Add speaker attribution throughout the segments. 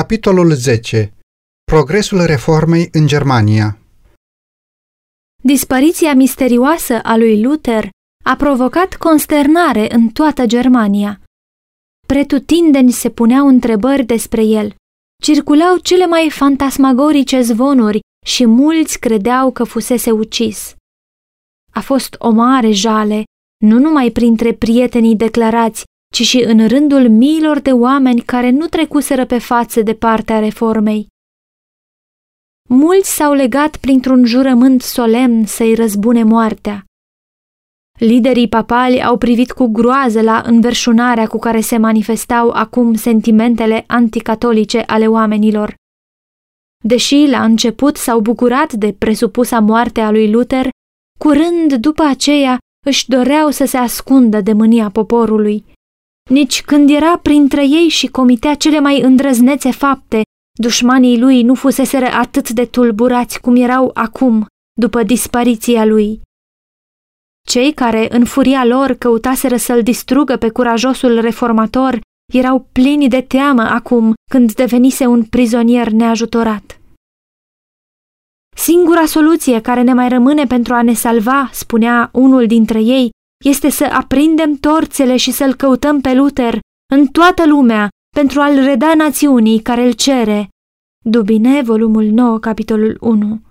Speaker 1: Capitolul 10. Progresul reformei în Germania
Speaker 2: Dispariția misterioasă a lui Luther a provocat consternare în toată Germania. Pretutindeni se puneau întrebări despre el. Circulau cele mai fantasmagorice zvonuri și mulți credeau că fusese ucis. A fost o mare jale, nu numai printre prietenii declarați, ci și în rândul miilor de oameni care nu trecuseră pe față de partea reformei. Mulți s-au legat printr-un jurământ solemn să-i răzbune moartea. Liderii papali au privit cu groază la înverșunarea cu care se manifestau acum sentimentele anticatolice ale oamenilor. Deși la început s-au bucurat de presupusa moarte a lui Luther, curând după aceea își doreau să se ascundă de mânia poporului. Nici când era printre ei și comitea cele mai îndrăznețe fapte, dușmanii lui nu fuseseră atât de tulburați cum erau acum, după dispariția lui. Cei care, în furia lor, căutaseră să-l distrugă pe curajosul reformator, erau plini de teamă acum când devenise un prizonier neajutorat. Singura soluție care ne mai rămâne pentru a ne salva, spunea unul dintre ei, este să aprindem torțele și să-l căutăm pe Luther în toată lumea pentru a-l reda națiunii care îl cere. Dubine, volumul 9, capitolul 1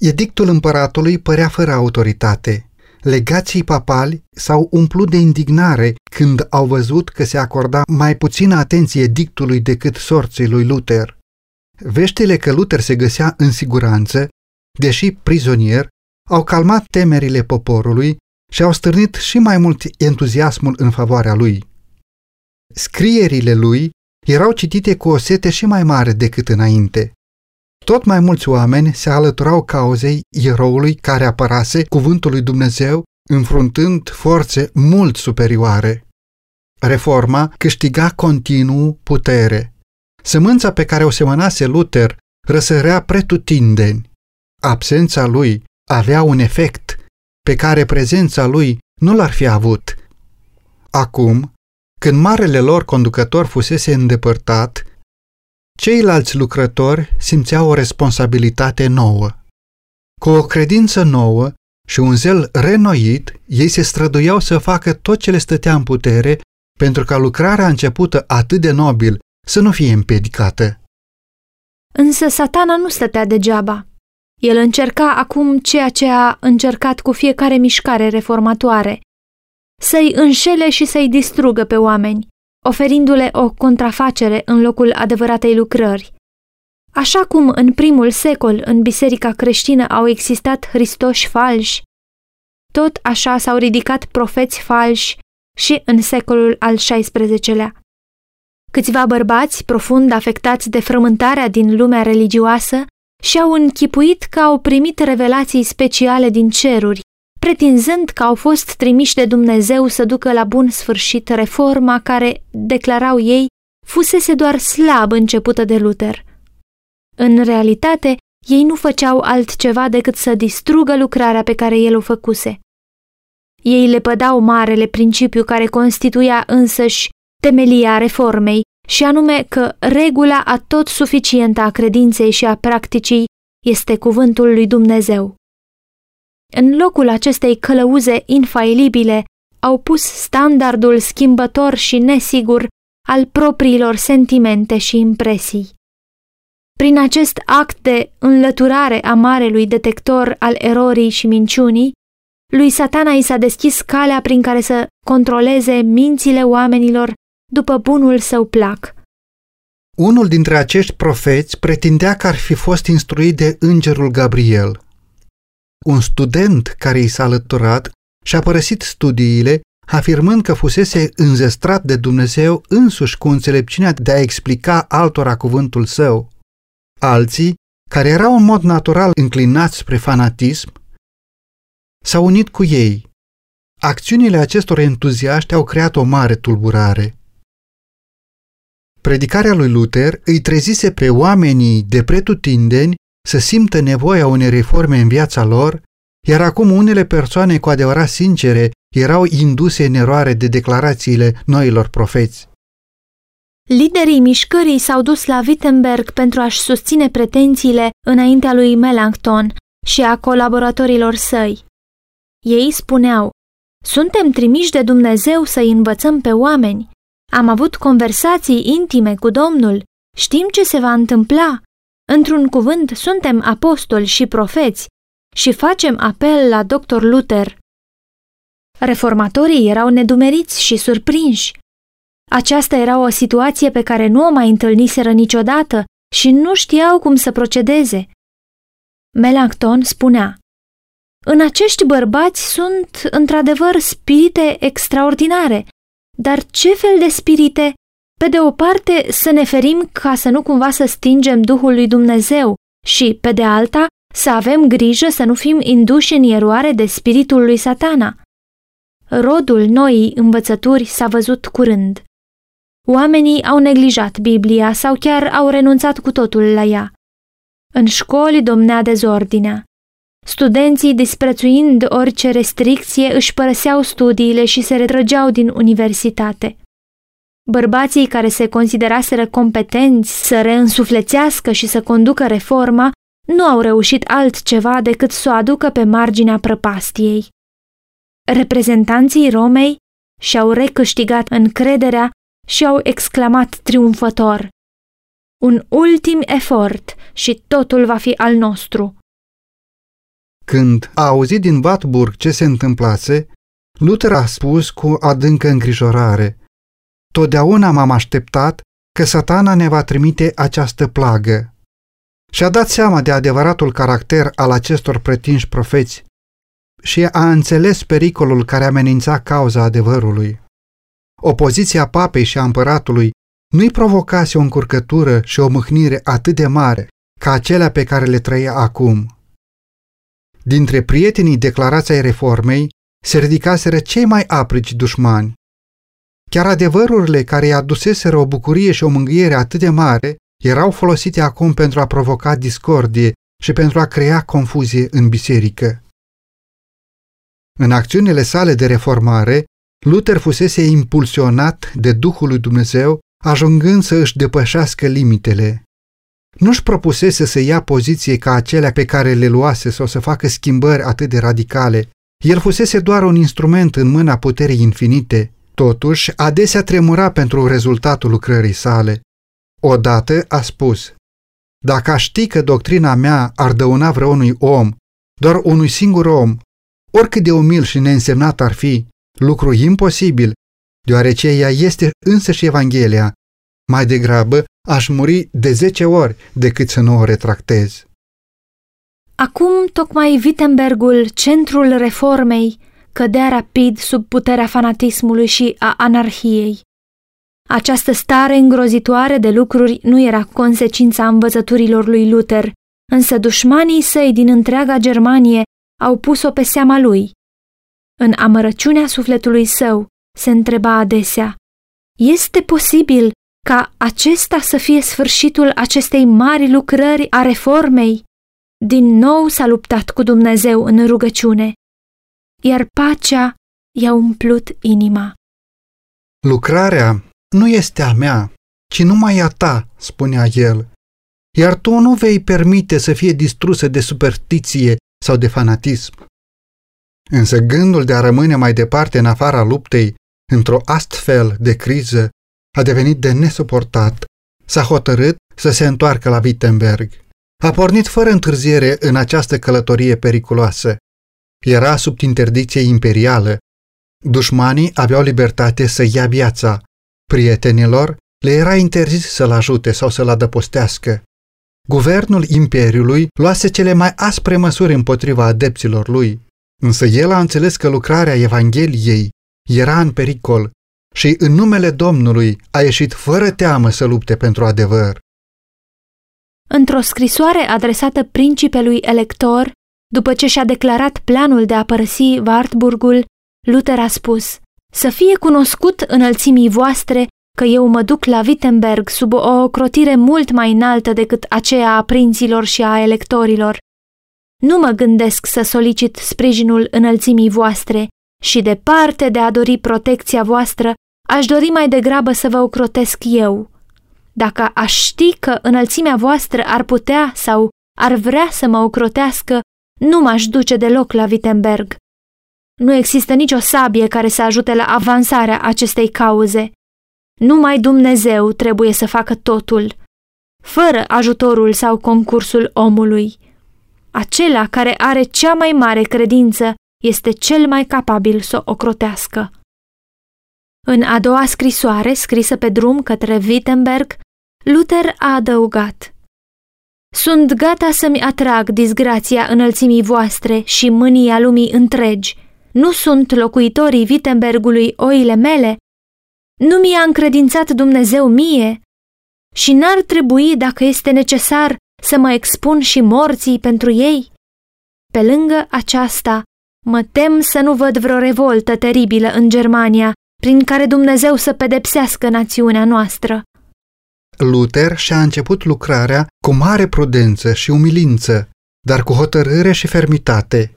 Speaker 1: Edictul împăratului părea fără autoritate. Legații papali s-au umplut de indignare când au văzut că se acorda mai puțină atenție edictului decât sorții lui Luther. Veștile că Luther se găsea în siguranță, deși prizonier, au calmat temerile poporului și au stârnit și mai mult entuziasmul în favoarea lui. Scrierile lui erau citite cu o sete și mai mare decât înainte. Tot mai mulți oameni se alăturau cauzei eroului care apărase cuvântul lui Dumnezeu, înfruntând forțe mult superioare. Reforma câștiga continuu putere. Sămânța pe care o semănase Luther răsărea pretutindeni. Absența lui avea un efect pe care prezența lui nu l-ar fi avut. Acum, când marele lor conducător fusese îndepărtat, ceilalți lucrători simțeau o responsabilitate nouă. Cu o credință nouă și un zel renoit, ei se străduiau să facă tot ce le stătea în putere pentru ca lucrarea începută atât de nobil să nu fie împiedicată.
Speaker 2: Însă satana nu stătea degeaba. El încerca acum ceea ce a încercat cu fiecare mișcare reformatoare, să-i înșele și să-i distrugă pe oameni, oferindu-le o contrafacere în locul adevăratei lucrări. Așa cum în primul secol în biserica creștină au existat Hristoși falși, tot așa s-au ridicat profeți falși și în secolul al XVI-lea. Câțiva bărbați, profund afectați de frământarea din lumea religioasă, și-au închipuit că au primit revelații speciale din ceruri, pretinzând că au fost trimiși de Dumnezeu să ducă la bun sfârșit reforma care, declarau ei, fusese doar slab începută de Luther. În realitate, ei nu făceau altceva decât să distrugă lucrarea pe care el o făcuse. Ei le pădau marele principiu care constituia însăși temelia reformei și anume că regula a tot suficientă a credinței și a practicii este cuvântul lui Dumnezeu. În locul acestei călăuze infailibile au pus standardul schimbător și nesigur al propriilor sentimente și impresii. Prin acest act de înlăturare a marelui detector al erorii și minciunii, lui satana i s-a deschis calea prin care să controleze mințile oamenilor după bunul său plac.
Speaker 1: Unul dintre acești profeți pretindea că ar fi fost instruit de îngerul Gabriel. Un student care i s-a alăturat și-a părăsit studiile, afirmând că fusese înzestrat de Dumnezeu însuși cu înțelepciunea de a explica altora cuvântul său. Alții, care erau în mod natural înclinați spre fanatism, s-au unit cu ei. Acțiunile acestor entuziaști au creat o mare tulburare. Predicarea lui Luther îi trezise pe oamenii de pretutindeni să simtă nevoia unei reforme în viața lor, iar acum unele persoane cu adevărat sincere erau induse în eroare de declarațiile noilor profeți.
Speaker 2: Liderii mișcării s-au dus la Wittenberg pentru a-și susține pretențiile înaintea lui Melanchthon și a colaboratorilor săi. Ei spuneau, suntem trimiși de Dumnezeu să-i învățăm pe oameni. Am avut conversații intime cu Domnul. Știm ce se va întâmpla. Într-un cuvânt, suntem apostoli și profeți și facem apel la doctor Luther. Reformatorii erau nedumeriți și surprinși. Aceasta era o situație pe care nu o mai întâlniseră niciodată și nu știau cum să procedeze. Melanchthon spunea, În acești bărbați sunt, într-adevăr, spirite extraordinare, dar ce fel de spirite? Pe de o parte, să ne ferim ca să nu cumva să stingem Duhul lui Dumnezeu și, pe de alta, să avem grijă să nu fim induși în eroare de spiritul lui satana. Rodul noii învățături s-a văzut curând. Oamenii au neglijat Biblia sau chiar au renunțat cu totul la ea. În școli domnea dezordinea. Studenții, disprețuind orice restricție, își părăseau studiile și se retrăgeau din universitate. Bărbații care se consideraseră competenți să reînsuflețească și să conducă reforma nu au reușit altceva decât să o aducă pe marginea prăpastiei. Reprezentanții Romei și-au recâștigat încrederea și au exclamat triumfător. Un ultim efort și totul va fi al nostru.
Speaker 1: Când a auzit din Watburg ce se întâmplase, Luther a spus cu adâncă îngrijorare, Totdeauna m-am așteptat că satana ne va trimite această plagă. Și-a dat seama de adevăratul caracter al acestor pretinși profeți și a înțeles pericolul care amenința cauza adevărului. Opoziția papei și a împăratului nu-i provocase o încurcătură și o mâhnire atât de mare ca acelea pe care le trăia acum. Dintre prietenii declarației reformei se ridicaseră cei mai aprici dușmani. Chiar adevărurile care i-a aduseseră o bucurie și o mângâiere atât de mare erau folosite acum pentru a provoca discordie și pentru a crea confuzie în biserică. În acțiunile sale de reformare, Luther fusese impulsionat de Duhul lui Dumnezeu, ajungând să își depășească limitele. Nu-și propusese să ia poziție ca acelea pe care le luase sau să facă schimbări atât de radicale. El fusese doar un instrument în mâna puterii infinite. Totuși, adesea tremura pentru rezultatul lucrării sale. Odată a spus, Dacă aș ști că doctrina mea ar dăuna vreunui om, doar unui singur om, oricât de umil și neînsemnat ar fi, lucru imposibil, deoarece ea este însăși Evanghelia. Mai degrabă aș muri de zece ori decât să nu o retractez.
Speaker 2: Acum, tocmai Wittenbergul, centrul reformei, cădea rapid sub puterea fanatismului și a anarhiei. Această stare îngrozitoare de lucruri nu era consecința învățăturilor lui Luther, însă dușmanii săi din întreaga Germanie au pus-o pe seama lui. În amărăciunea sufletului său se întreba adesea, este posibil ca acesta să fie sfârșitul acestei mari lucrări a reformei? Din nou s-a luptat cu Dumnezeu în rugăciune, iar pacea i-a umplut inima.
Speaker 1: Lucrarea nu este a mea, ci numai a ta, spunea el, iar tu nu vei permite să fie distrusă de superstiție sau de fanatism. Însă gândul de a rămâne mai departe în afara luptei, într-o astfel de criză, a devenit de nesuportat. S-a hotărât să se întoarcă la Wittenberg. A pornit fără întârziere în această călătorie periculoasă. Era sub interdicție imperială. Dușmanii aveau libertate să ia viața. Prietenilor le era interzis să-l ajute sau să-l adăpostească. Guvernul Imperiului luase cele mai aspre măsuri împotriva adepților lui, însă el a înțeles că lucrarea Evangheliei era în pericol și în numele Domnului a ieșit fără teamă să lupte pentru adevăr.
Speaker 2: Într-o scrisoare adresată principelui elector, după ce și-a declarat planul de a părăsi Wartburgul, Luther a spus, Să fie cunoscut înălțimii voastre că eu mă duc la Wittenberg sub o ocrotire mult mai înaltă decât aceea a prinților și a electorilor. Nu mă gândesc să solicit sprijinul înălțimii voastre și departe de a dori protecția voastră, aș dori mai degrabă să vă ocrotesc eu, Dacă aș ști că înălțimea voastră ar putea sau ar vrea să mă ocrotească, nu m-aș duce deloc la Wittenberg. Nu există nicio sabie care să ajute la avansarea acestei cauze. Numai Dumnezeu trebuie să facă totul, fără ajutorul sau concursul omului. Acela care are cea mai mare credință este cel mai capabil să o ocrotească. În a doua scrisoare, scrisă pe drum către Wittenberg, Luther a adăugat Sunt gata să-mi atrag disgrația înălțimii voastre și mânia lumii întregi. Nu sunt locuitorii Wittenbergului oile mele? Nu mi-a încredințat Dumnezeu mie? Și n-ar trebui, dacă este necesar, să mă expun și morții pentru ei? Pe lângă aceasta, mă tem să nu văd vreo revoltă teribilă în Germania, prin care Dumnezeu să pedepsească națiunea noastră.
Speaker 1: Luther și-a început lucrarea cu mare prudență și umilință, dar cu hotărâre și fermitate.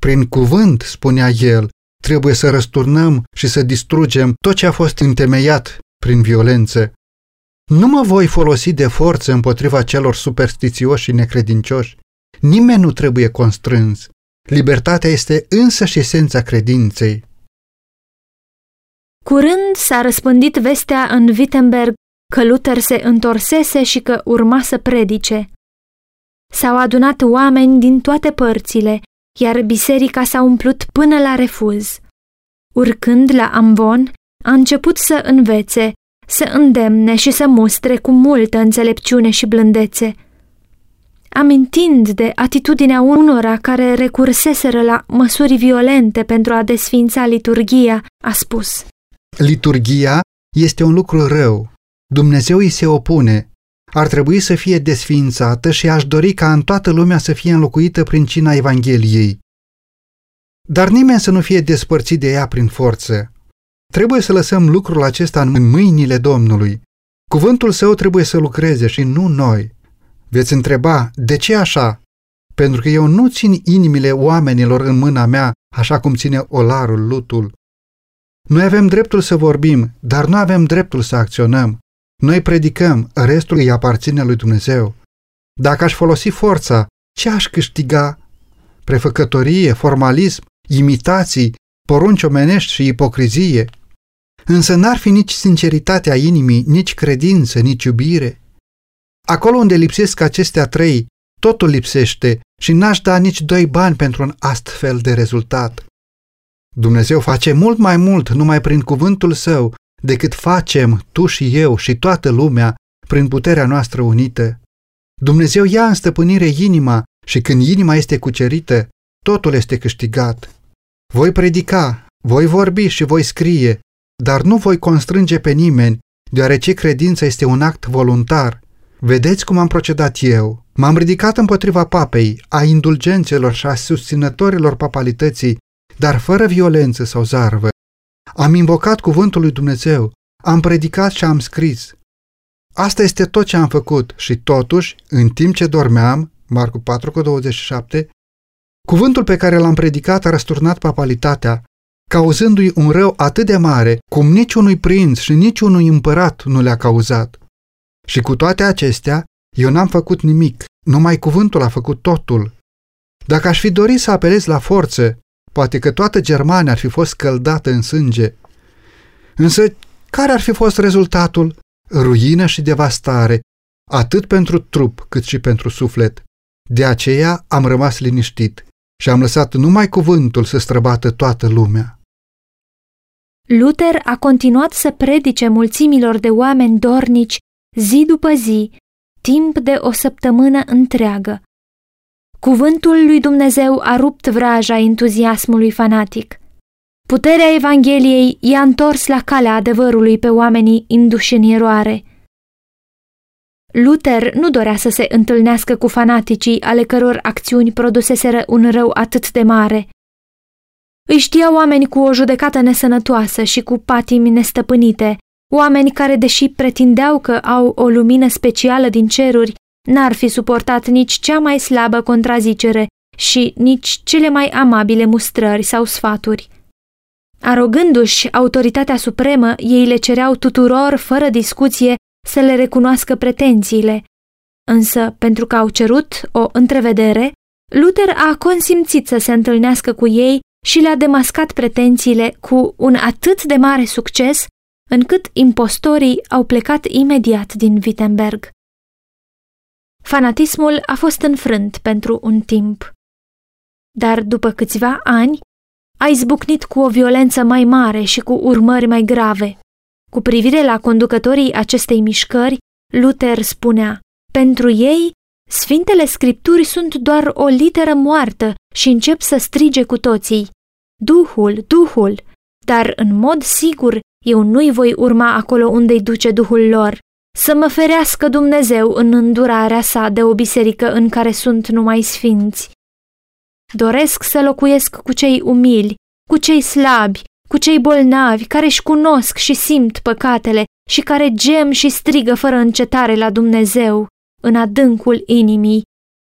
Speaker 1: Prin cuvânt, spunea el, trebuie să răsturnăm și să distrugem tot ce a fost întemeiat prin violență. Nu mă voi folosi de forță împotriva celor superstițioși și necredincioși. Nimeni nu trebuie constrâns. Libertatea este însă și esența credinței.
Speaker 2: Curând s-a răspândit vestea în Wittenberg că Luther se întorsese și că urma să predice. S-au adunat oameni din toate părțile, iar biserica s-a umplut până la refuz. Urcând la Ambon, a început să învețe, să îndemne și să mustre cu multă înțelepciune și blândețe. Amintind de atitudinea unora care recurseseră la măsuri violente pentru a desfința liturgia, a spus
Speaker 1: Liturgia este un lucru rău. Dumnezeu îi se opune. Ar trebui să fie desfințată și aș dori ca în toată lumea să fie înlocuită prin cina Evangheliei. Dar nimeni să nu fie despărțit de ea prin forță. Trebuie să lăsăm lucrul acesta în mâinile Domnului. Cuvântul său trebuie să lucreze și nu noi. Veți întreba, de ce așa? Pentru că eu nu țin inimile oamenilor în mâna mea, așa cum ține olarul lutul. Noi avem dreptul să vorbim, dar nu avem dreptul să acționăm. Noi predicăm, restul îi aparține lui Dumnezeu. Dacă aș folosi forța, ce aș câștiga? Prefăcătorie, formalism, imitații, porunci omenești și ipocrizie. Însă n-ar fi nici sinceritatea inimii, nici credință, nici iubire. Acolo unde lipsesc acestea trei, totul lipsește și n-aș da nici doi bani pentru un astfel de rezultat. Dumnezeu face mult mai mult numai prin cuvântul său decât facem tu și eu și toată lumea prin puterea noastră unită. Dumnezeu ia în stăpânire inima și când inima este cucerită, totul este câștigat. Voi predica, voi vorbi și voi scrie, dar nu voi constrânge pe nimeni, deoarece credința este un act voluntar. Vedeți cum am procedat eu. M-am ridicat împotriva papei, a indulgențelor și a susținătorilor papalității, dar fără violență sau zarvă. Am invocat cuvântul lui Dumnezeu, am predicat și am scris. Asta este tot ce am făcut și totuși, în timp ce dormeam, Marcu 4,27, cuvântul pe care l-am predicat a răsturnat papalitatea, cauzându-i un rău atât de mare cum niciunui prinț și niciunui împărat nu le-a cauzat. Și cu toate acestea, eu n-am făcut nimic, numai cuvântul a făcut totul. Dacă aș fi dorit să apelez la forță, poate că toată Germania ar fi fost scăldată în sânge. Însă, care ar fi fost rezultatul? Ruină și devastare, atât pentru trup cât și pentru suflet. De aceea am rămas liniștit și am lăsat numai cuvântul să străbată toată lumea.
Speaker 2: Luther a continuat să predice mulțimilor de oameni dornici zi după zi, timp de o săptămână întreagă. Cuvântul lui Dumnezeu a rupt vraja entuziasmului fanatic. Puterea Evangheliei i-a întors la calea adevărului pe oamenii induși în eroare. Luther nu dorea să se întâlnească cu fanaticii ale căror acțiuni produseseră un rău atât de mare. Îi știa oameni cu o judecată nesănătoasă și cu patimi nestăpânite, oameni care, deși pretindeau că au o lumină specială din ceruri, n-ar fi suportat nici cea mai slabă contrazicere și nici cele mai amabile mustrări sau sfaturi. Arogându-și autoritatea supremă, ei le cereau tuturor, fără discuție, să le recunoască pretențiile, însă pentru că au cerut o întrevedere, Luther a consimțit să se întâlnească cu ei și le-a demascat pretențiile cu un atât de mare succes încât impostorii au plecat imediat din Wittenberg. Fanatismul a fost înfrânt pentru un timp. Dar după câțiva ani, a izbucnit cu o violență mai mare și cu urmări mai grave. Cu privire la conducătorii acestei mișcări, Luther spunea, pentru ei, Sfintele Scripturi sunt doar o literă moartă și încep să strige cu toții. Duhul, Duhul! Dar, în mod sigur, eu nu-i voi urma acolo unde-i duce Duhul lor. Să mă ferească Dumnezeu în îndurarea sa de o biserică în care sunt numai sfinți. Doresc să locuiesc cu cei umili, cu cei slabi, cu cei bolnavi, care își cunosc și simt păcatele și care gem și strigă fără încetare la Dumnezeu în adâncul inimii,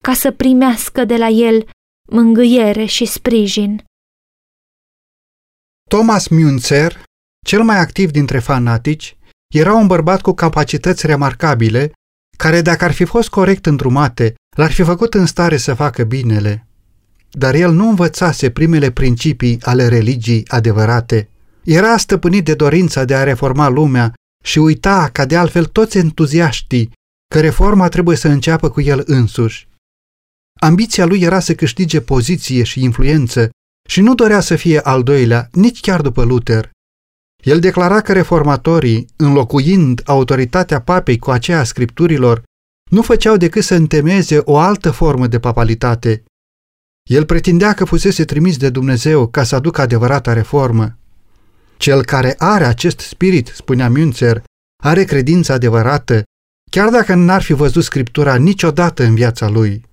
Speaker 2: ca să primească de la el mângâiere și sprijin.
Speaker 1: Thomas Münzer, cel mai activ dintre fanatici, era un bărbat cu capacități remarcabile, care, dacă ar fi fost corect îndrumate, l-ar fi făcut în stare să facă binele. Dar el nu învățase primele principii ale religii adevărate. Era stăpânit de dorința de a reforma lumea și uita, ca de altfel toți entuziaștii, că reforma trebuie să înceapă cu el însuși. Ambiția lui era să câștige poziție și influență și nu dorea să fie al doilea, nici chiar după Luther. El declara că reformatorii, înlocuind autoritatea papei cu aceea a scripturilor, nu făceau decât să întemeze o altă formă de papalitate. El pretindea că fusese trimis de Dumnezeu ca să aducă adevărata reformă. Cel care are acest spirit, spunea Münzer, are credință adevărată, chiar dacă n-ar fi văzut scriptura niciodată în viața lui.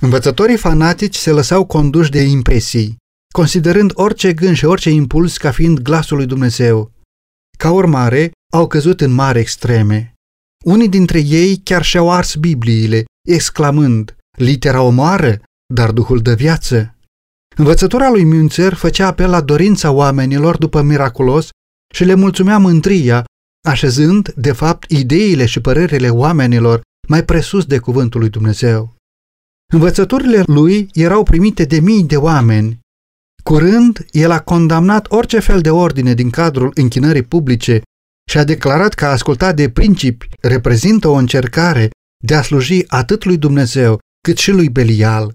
Speaker 1: Învățătorii fanatici se lăsau conduși de impresii, considerând orice gând și orice impuls ca fiind glasul lui Dumnezeu. Ca urmare, au căzut în mari extreme. Unii dintre ei chiar și-au ars Bibliile, exclamând, litera omoară, dar Duhul de viață. Învățătura lui Münzer făcea apel la dorința oamenilor după miraculos și le mulțumea mântria, așezând, de fapt, ideile și părerile oamenilor mai presus de cuvântul lui Dumnezeu. Învățăturile lui erau primite de mii de oameni. Curând, el a condamnat orice fel de ordine din cadrul închinării publice și a declarat că a ascultat de principi reprezintă o încercare de a sluji atât lui Dumnezeu cât și lui Belial.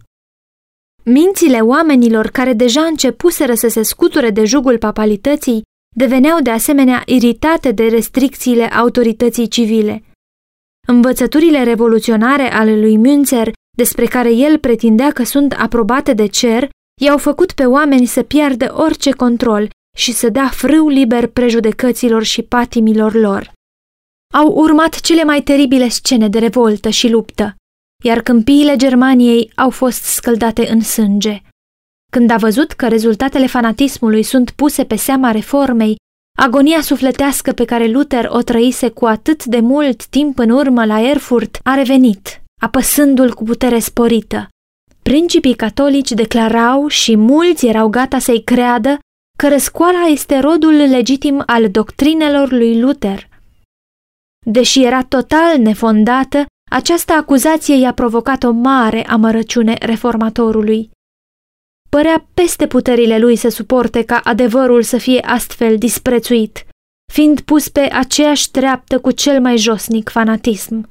Speaker 2: Mințile oamenilor care deja începuseră să se scuture de jugul papalității deveneau de asemenea iritate de restricțiile autorității civile. Învățăturile revoluționare ale lui Münzer despre care el pretindea că sunt aprobate de cer, i-au făcut pe oameni să piardă orice control și să dea frâu liber prejudecăților și patimilor lor. Au urmat cele mai teribile scene de revoltă și luptă, iar câmpiile Germaniei au fost scăldate în sânge. Când a văzut că rezultatele fanatismului sunt puse pe seama reformei, agonia sufletească pe care Luther o trăise cu atât de mult timp în urmă la Erfurt a revenit apăsându-l cu putere sporită. Principii catolici declarau și mulți erau gata să-i creadă că răscoala este rodul legitim al doctrinelor lui Luther. Deși era total nefondată, această acuzație i-a provocat o mare amărăciune reformatorului. Părea peste puterile lui să suporte ca adevărul să fie astfel disprețuit, fiind pus pe aceeași treaptă cu cel mai josnic fanatism.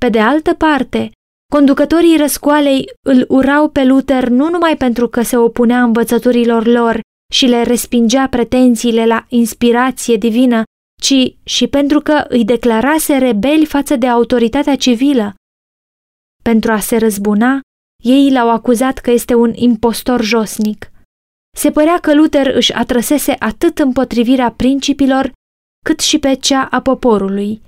Speaker 2: Pe de altă parte, conducătorii răscoalei îl urau pe Luther nu numai pentru că se opunea învățăturilor lor și le respingea pretențiile la inspirație divină, ci și pentru că îi declarase rebeli față de autoritatea civilă. Pentru a se răzbuna, ei l-au acuzat că este un impostor josnic. Se părea că Luther își atrăsese atât împotrivirea principilor, cât și pe cea a poporului.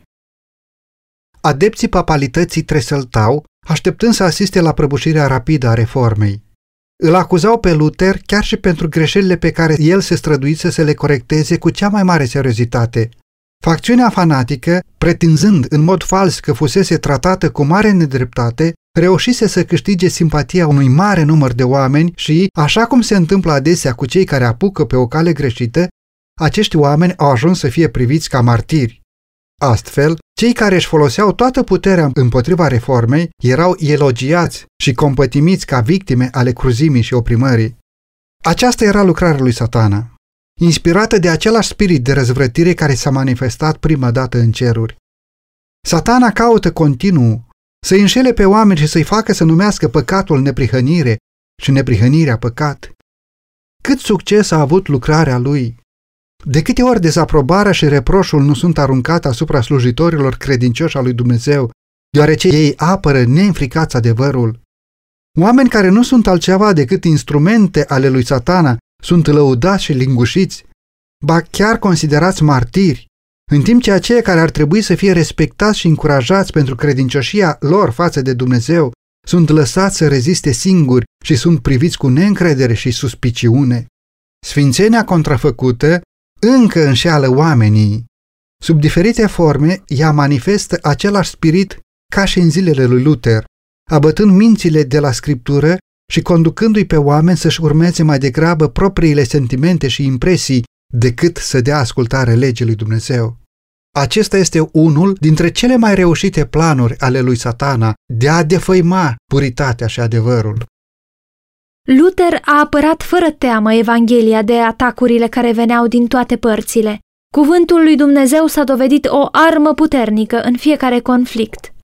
Speaker 1: Adepții papalității tresăltau, așteptând să asiste la prăbușirea rapidă a reformei. Îl acuzau pe Luther chiar și pentru greșelile pe care el se străduise să le corecteze cu cea mai mare seriozitate. Facțiunea fanatică, pretinzând în mod fals că fusese tratată cu mare nedreptate, reușise să câștige simpatia unui mare număr de oameni și, așa cum se întâmplă adesea cu cei care apucă pe o cale greșită, acești oameni au ajuns să fie priviți ca martiri. Astfel, cei care își foloseau toată puterea împotriva reformei erau elogiați și compătimiți ca victime ale cruzimii și oprimării. Aceasta era lucrarea lui satana, inspirată de același spirit de răzvrătire care s-a manifestat prima dată în ceruri. Satana caută continuu să-i înșele pe oameni și să-i facă să numească păcatul neprihănire și neprihănirea păcat. Cât succes a avut lucrarea lui! De câte ori dezaprobarea și reproșul nu sunt aruncate asupra slujitorilor credincioși al lui Dumnezeu, deoarece ei apără neînfricați adevărul. Oameni care nu sunt altceva decât instrumente ale lui satana sunt lăudați și lingușiți, ba chiar considerați martiri, în timp ce aceia care ar trebui să fie respectați și încurajați pentru credincioșia lor față de Dumnezeu sunt lăsați să reziste singuri și sunt priviți cu neîncredere și suspiciune. Sfințenia contrafăcută încă înșeală oamenii. Sub diferite forme, ea manifestă același spirit ca și în zilele lui Luther, abătând mințile de la scriptură și conducându-i pe oameni să-și urmeze mai degrabă propriile sentimente și impresii decât să dea ascultare legii lui Dumnezeu. Acesta este unul dintre cele mai reușite planuri ale lui satana de a defăima puritatea și adevărul.
Speaker 2: Luther a apărat fără teamă Evanghelia de atacurile care veneau din toate părțile. Cuvântul lui Dumnezeu s-a dovedit o armă puternică în fiecare conflict.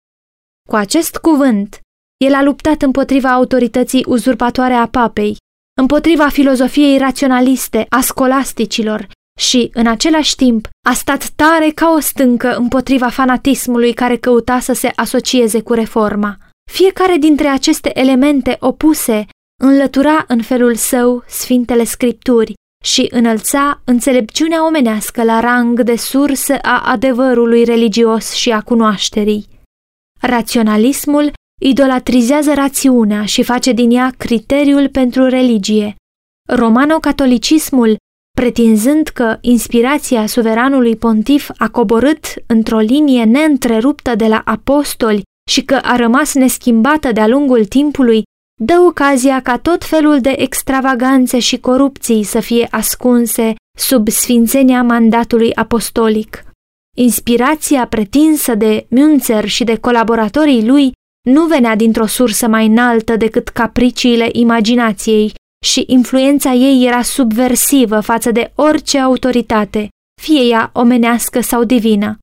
Speaker 2: Cu acest cuvânt, el a luptat împotriva autorității uzurpatoare a papei, împotriva filozofiei raționaliste a scolasticilor și, în același timp, a stat tare ca o stâncă împotriva fanatismului care căuta să se asocieze cu reforma. Fiecare dintre aceste elemente opuse înlătura în felul său Sfintele Scripturi și înălța înțelepciunea omenească la rang de sursă a adevărului religios și a cunoașterii. Raționalismul idolatrizează rațiunea și face din ea criteriul pentru religie. Romano-catolicismul, pretinzând că inspirația suveranului pontif a coborât într-o linie neîntreruptă de la apostoli și că a rămas neschimbată de-a lungul timpului, dă ocazia ca tot felul de extravaganțe și corupții să fie ascunse sub sfințenia mandatului apostolic. Inspirația pretinsă de Münzer și de colaboratorii lui nu venea dintr-o sursă mai înaltă decât capriciile imaginației și influența ei era subversivă față de orice autoritate, fie ea omenească sau divină.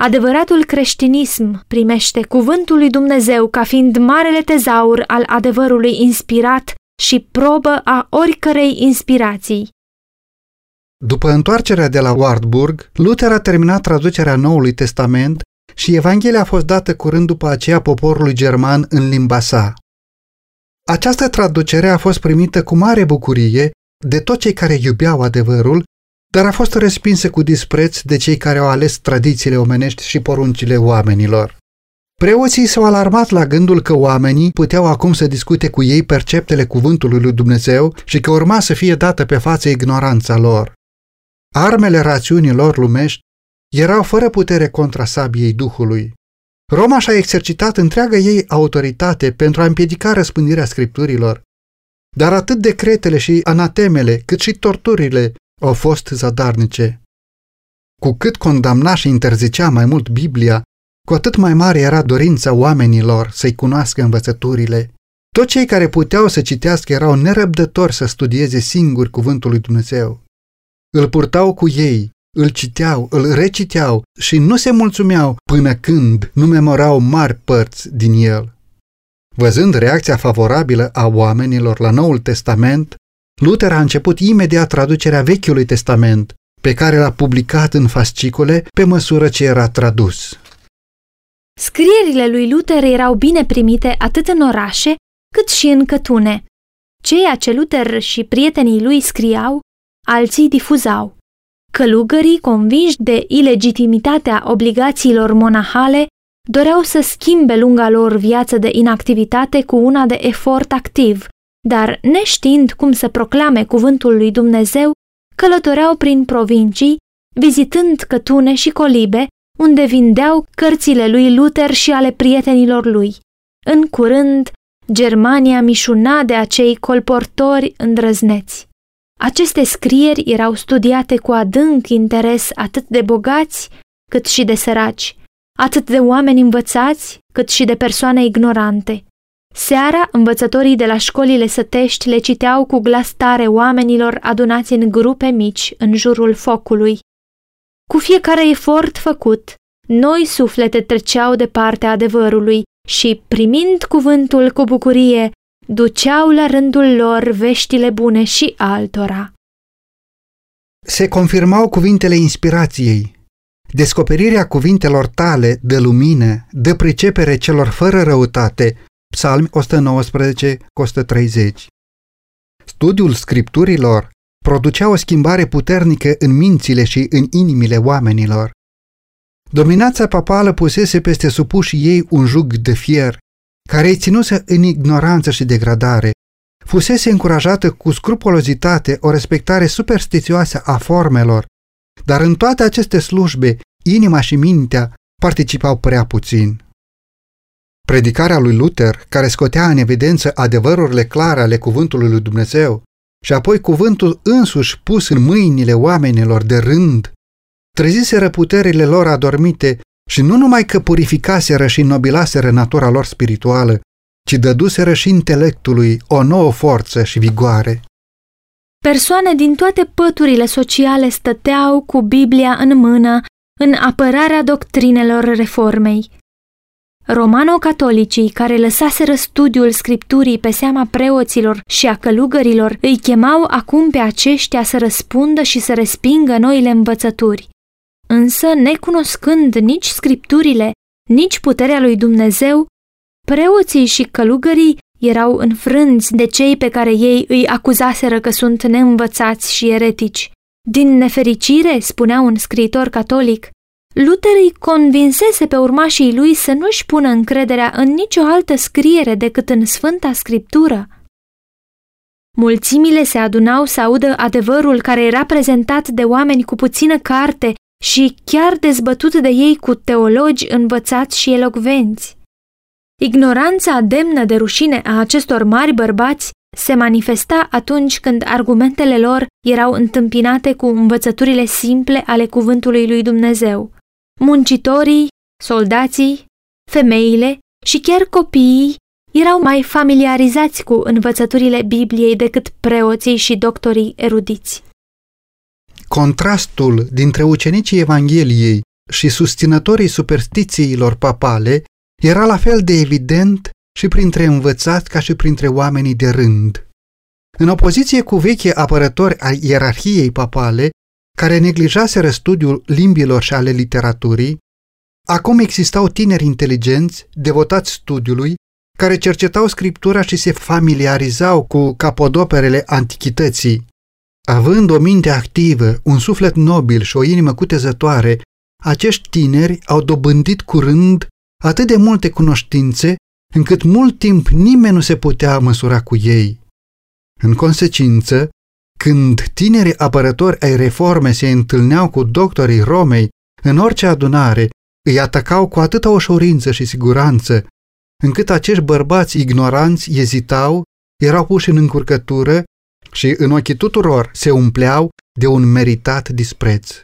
Speaker 2: Adevăratul creștinism primește cuvântul lui Dumnezeu ca fiind marele tezaur al adevărului inspirat și probă a oricărei inspirații.
Speaker 1: După întoarcerea de la Wartburg, Luther a terminat traducerea Noului Testament și Evanghelia a fost dată curând după aceea poporului german în limba sa. Această traducere a fost primită cu mare bucurie de toți cei care iubeau adevărul, dar a fost respinsă cu dispreț de cei care au ales tradițiile omenești și poruncile oamenilor. Preoții s-au alarmat la gândul că oamenii puteau acum să discute cu ei perceptele cuvântului lui Dumnezeu și că urma să fie dată pe față ignoranța lor. Armele rațiunilor lumești erau fără putere contra sabiei Duhului. Roma și-a exercitat întreaga ei autoritate pentru a împiedica răspândirea scripturilor, dar atât decretele și anatemele, cât și torturile au fost zadarnice. Cu cât condamna și interzicea mai mult Biblia, cu atât mai mare era dorința oamenilor să-i cunoască învățăturile. Toți cei care puteau să citească erau nerăbdători să studieze singuri cuvântul lui Dumnezeu. Îl purtau cu ei, îl citeau, îl reciteau și nu se mulțumeau până când nu memorau mari părți din el. Văzând reacția favorabilă a oamenilor la Noul Testament, Luther a început imediat traducerea Vechiului Testament, pe care l-a publicat în fascicole pe măsură ce era tradus.
Speaker 2: Scrierile lui Luther erau bine primite atât în orașe cât și în cătune. Ceea ce Luther și prietenii lui scriau, alții difuzau. Călugării, convinși de ilegitimitatea obligațiilor monahale, doreau să schimbe lunga lor viață de inactivitate cu una de efort activ, dar neștiind cum să proclame cuvântul lui Dumnezeu, călătoreau prin provincii, vizitând cătune și colibe, unde vindeau cărțile lui Luther și ale prietenilor lui. În curând, Germania mișuna de acei colportori îndrăzneți. Aceste scrieri erau studiate cu adânc interes atât de bogați cât și de săraci, atât de oameni învățați, cât și de persoane ignorante. Seara, învățătorii de la școlile sătești le citeau cu glas tare oamenilor adunați în grupe mici în jurul focului. Cu fiecare efort făcut, noi suflete treceau de partea adevărului și, primind cuvântul cu bucurie, duceau la rândul lor veștile bune și altora.
Speaker 1: Se confirmau cuvintele inspirației. Descoperirea cuvintelor tale de lumină, de pricepere celor fără răutate, Psalmi 119 130. Studiul scripturilor producea o schimbare puternică în mințile și în inimile oamenilor. Dominația papală pusese peste supușii ei un jug de fier, care îi ținuse în ignoranță și degradare. Fusese încurajată cu scrupulozitate o respectare superstițioasă a formelor, dar în toate aceste slujbe, inima și mintea participau prea puțin. Predicarea lui Luther, care scotea în evidență adevărurile clare ale cuvântului lui Dumnezeu, și apoi cuvântul însuși pus în mâinile oamenilor de rând, treziseră puterile lor adormite și nu numai că purificaseră și nobilaseră natura lor spirituală, ci dăduseră și intelectului o nouă forță și vigoare.
Speaker 2: Persoane din toate păturile sociale stăteau cu Biblia în mână în apărarea doctrinelor reformei. Romano-catolicii care lăsaseră studiul scripturii pe seama preoților și a călugărilor îi chemau acum pe aceștia să răspundă și să respingă noile învățături. Însă, necunoscând nici scripturile, nici puterea lui Dumnezeu, preoții și călugării erau înfrânți de cei pe care ei îi acuzaseră că sunt neînvățați și eretici. Din nefericire, spunea un scriitor catolic, Luther îi convinsese pe urmașii lui să nu-și pună încrederea în nicio altă scriere decât în Sfânta Scriptură. Mulțimile se adunau să audă adevărul care era prezentat de oameni cu puțină carte și chiar dezbătut de ei cu teologi învățați și elocvenți. Ignoranța demnă de rușine a acestor mari bărbați se manifesta atunci când argumentele lor erau întâmpinate cu învățăturile simple ale cuvântului lui Dumnezeu. Muncitorii, soldații, femeile și chiar copiii erau mai familiarizați cu învățăturile Bibliei decât preoții și doctorii erudiți.
Speaker 1: Contrastul dintre ucenicii Evangheliei și susținătorii superstițiilor papale era la fel de evident și printre învățați ca și printre oamenii de rând. În opoziție cu vechi apărători ai ierarhiei papale, care neglijaseră studiul limbilor și ale literaturii, acum existau tineri inteligenți, devotați studiului, care cercetau scriptura și se familiarizau cu capodoperele antichității. Având o minte activă, un suflet nobil și o inimă cutezătoare, acești tineri au dobândit curând atât de multe cunoștințe, încât mult timp nimeni nu se putea măsura cu ei. În consecință, când tinerii apărători ai reforme se întâlneau cu doctorii Romei în orice adunare, îi atacau cu atâta ușurință și siguranță, încât acești bărbați ignoranți ezitau, erau puși în încurcătură și în ochii tuturor se umpleau de un meritat dispreț.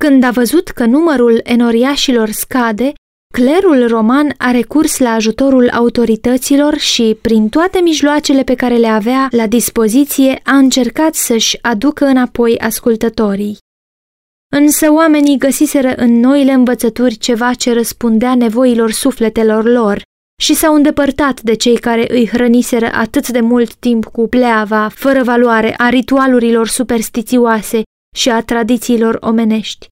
Speaker 2: Când a văzut că numărul enoriașilor scade, Clerul roman a recurs la ajutorul autorităților și, prin toate mijloacele pe care le avea la dispoziție, a încercat să-și aducă înapoi ascultătorii. Însă oamenii găsiseră în noile învățături ceva ce răspundea nevoilor sufletelor lor și s-au îndepărtat de cei care îi hrăniseră atât de mult timp cu pleava, fără valoare, a ritualurilor superstițioase și a tradițiilor omenești.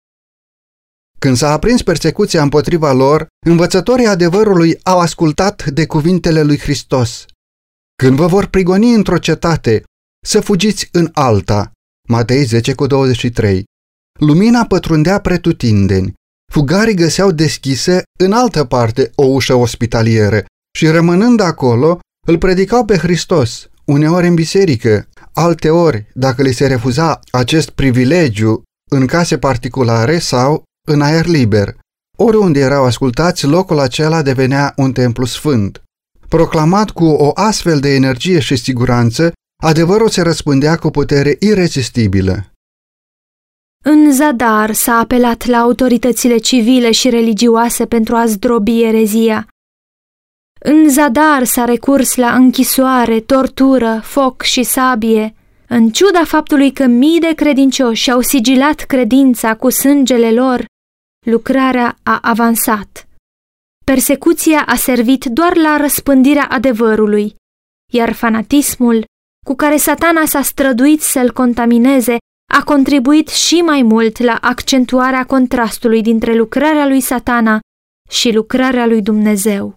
Speaker 1: Când s-a aprins persecuția împotriva lor, învățătorii adevărului au ascultat de cuvintele lui Hristos. Când vă vor prigoni într-o cetate, să fugiți în alta. Matei 10 cu 23. Lumina pătrundea pretutindeni. Fugarii găseau deschise în altă parte o ușă ospitalieră și rămânând acolo, îl predicau pe Hristos, uneori în biserică, alteori, dacă li se refuza acest privilegiu, în case particulare sau în aer liber. Oriunde erau ascultați, locul acela devenea un templu sfânt. Proclamat cu o astfel de energie și siguranță, adevărul se răspândea cu putere irezistibilă.
Speaker 2: În zadar s-a apelat la autoritățile civile și religioase pentru a zdrobi erezia. În zadar s-a recurs la închisoare, tortură, foc și sabie. În ciuda faptului că mii de credincioși au sigilat credința cu sângele lor, lucrarea a avansat. Persecuția a servit doar la răspândirea adevărului, iar fanatismul, cu care satana s-a străduit să-l contamineze, a contribuit și mai mult la accentuarea contrastului dintre lucrarea lui satana și lucrarea lui Dumnezeu.